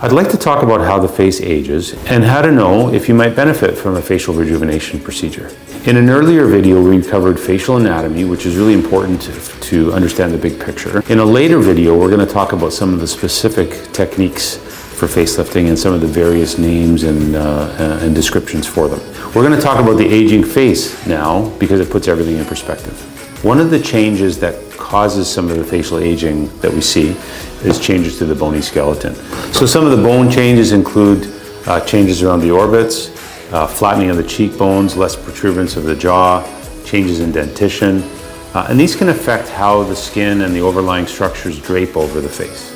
I'd like to talk about how the face ages and how to know if you might benefit from a facial rejuvenation procedure. In an earlier video, we covered facial anatomy, which is really important to, understand the big picture. In a later video, we're going to talk about some of the specific techniques for facelifting and some of the various names and, uh, and descriptions for them. We're going to talk about the aging face now because it puts everything in perspective. One of the changes that causes some of the facial aging that we see is changes to the bony skeleton. So some of the bone changes include uh, changes around the orbits, uh, flattening of the cheekbones, less protuberance of the jaw, changes in dentition, uh, and these can affect how the skin and the overlying structures drape over the face.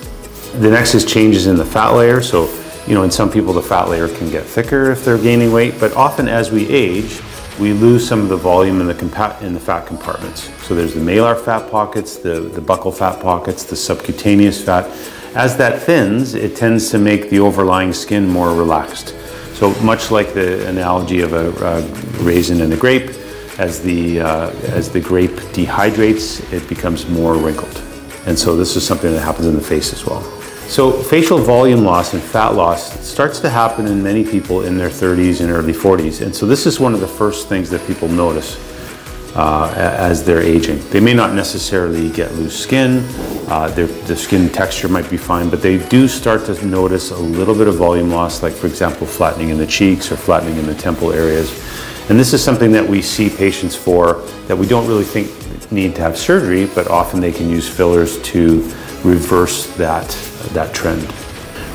The next is changes in the fat layer. So, you know, in some people the fat layer can get thicker if they're gaining weight, but often as we age, we lose some of the volume in the, compa- in the fat compartments. So there's the malar fat pockets, the, the buccal fat pockets, the subcutaneous fat. As that thins, it tends to make the overlying skin more relaxed. So much like the analogy of a, raisin and a grape, as the, uh, as the grape dehydrates, it becomes more wrinkled. And so this is something that happens in the face as well. So facial volume loss and fat loss starts to happen in many people in their 30s and early 40s. And so this is one of the first things that people notice uh, as they're aging. They may not necessarily get loose skin, uh, their, the skin texture might be fine, but they do start to notice a little bit of volume loss, like for example, flattening in the cheeks or flattening in the temple areas. And this is something that we see patients for that we don't really think need to have surgery, but often they can use fillers to reverse that, that trend.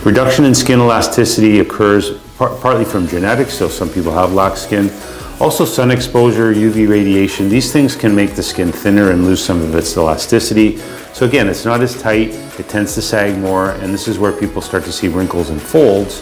Reduction in skin elasticity occurs par- partly from genetics, so some people have lax skin. Also, sun exposure, UV radiation, these things can make the skin thinner and lose some of its elasticity. So, again, it's not as tight, it tends to sag more, and this is where people start to see wrinkles and folds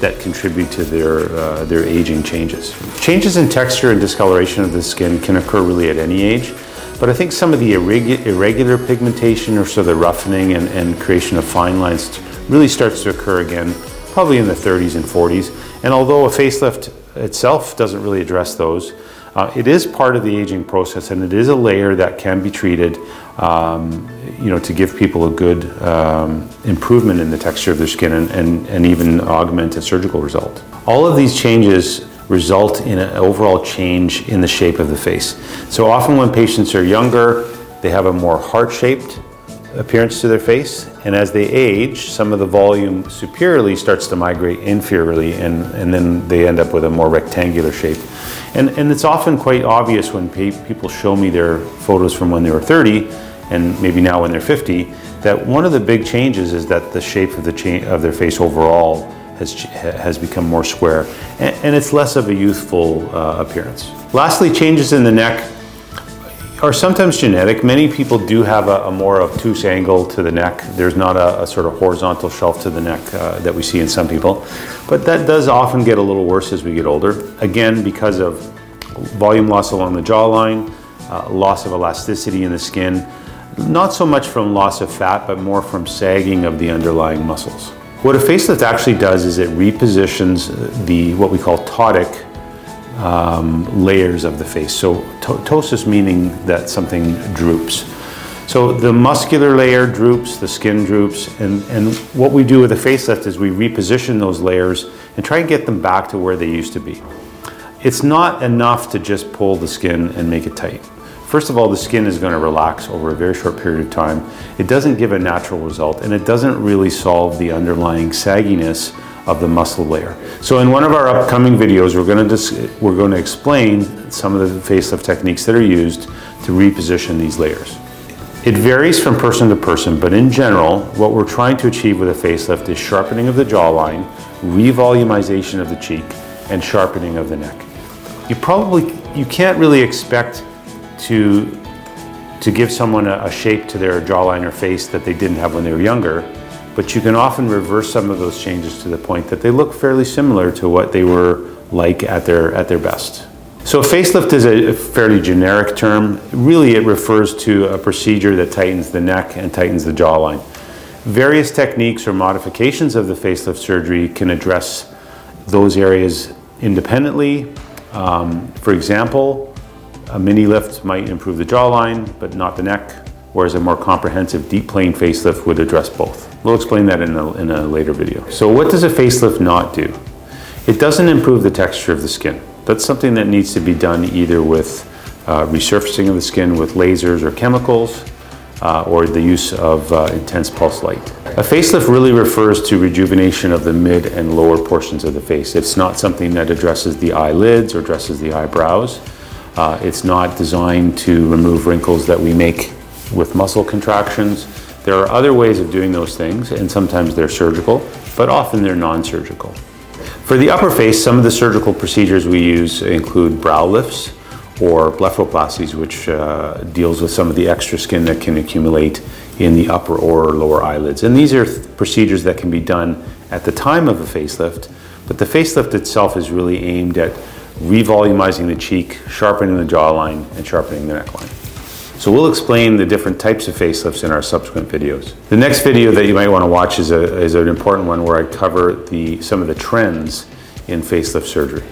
that contribute to their, uh, their aging changes. Changes in texture and discoloration of the skin can occur really at any age. But I think some of the irregular pigmentation or so the roughening and, and creation of fine lines really starts to occur again, probably in the 30s and 40s. And although a facelift itself doesn't really address those, uh, it is part of the aging process and it is a layer that can be treated um, you know, to give people a good um, improvement in the texture of their skin and, and, and even augment a surgical result. All of these changes result in an overall change in the shape of the face. So often when patients are younger, they have a more heart-shaped appearance to their face, and as they age, some of the volume superiorly starts to migrate inferiorly, and, and then they end up with a more rectangular shape. And, and it's often quite obvious when people show me their photos from when they were 30 and maybe now when they're 50 that one of the big changes is that the shape of, the cha- of their face overall has, has become more square, and, and it's less of a youthful uh, appearance. Lastly, changes in the neck are sometimes genetic. Many people do have a, a more obtuse angle to the neck. There's not a, a sort of horizontal shelf to the neck uh, that we see in some people, but that does often get a little worse as we get older. Again, because of volume loss along the jawline, uh, loss of elasticity in the skin, not so much from loss of fat, but more from sagging of the underlying muscles. What a facelift actually does is it repositions the what we call ptotic um, layers of the face. So ptosis meaning that something droops. So the muscular layer droops, the skin droops, and, and what we do with a facelift is we reposition those layers and try and get them back to where they used to be. It's not enough to just pull the skin and make it tight. First of all, the skin is going to relax over a very short period of time. It doesn't give a natural result and it doesn't really solve the underlying sagginess of the muscle layer. So in one of our upcoming videos, we're going to dis- we're going to explain some of the facelift techniques that are used to reposition these layers. It varies from person to person, but in general, what we're trying to achieve with a facelift is sharpening of the jawline, revolumization of the cheek, and sharpening of the neck. You probably you can't really expect to to give someone a, a, shape to their jawline or face that they didn't have when they were younger, but you can often reverse some of those changes to the point that they look fairly similar to what they were like at their at their best. So facelift is a fairly generic term. Really, it refers to a procedure that tightens the neck and tightens the jawline. Various techniques or modifications of the facelift surgery can address those areas independently. Um, for example, a mini lift might improve the jawline, but not the neck, whereas a more comprehensive deep plane facelift would address both. We'll explain that in a, in a later video. So what does a facelift not do? It doesn't improve the texture of the skin. That's something that needs to be done either with uh, resurfacing of the skin with lasers or chemicals, uh, or the use of uh, intense pulse light. A facelift really refers to rejuvenation of the mid and lower portions of the face. It's not something that addresses the eyelids or addresses the eyebrows. Uh, it's not designed to remove wrinkles that we make with muscle contractions. There are other ways of doing those things, and sometimes they're surgical, but often they're non surgical. For the upper face, some of the surgical procedures we use include brow lifts or blepharoplasties, which uh, deals with some of the extra skin that can accumulate in the upper or lower eyelids. And these are th- procedures that can be done at the time of a facelift, but the facelift itself is really aimed at revolumizing the cheek, sharpening the jawline, and sharpening the neckline. So we'll explain the different types of facelifts in our subsequent videos. The next video that you might want to watch is, a, is an important one where I cover the, some of the trends in facelift surgery.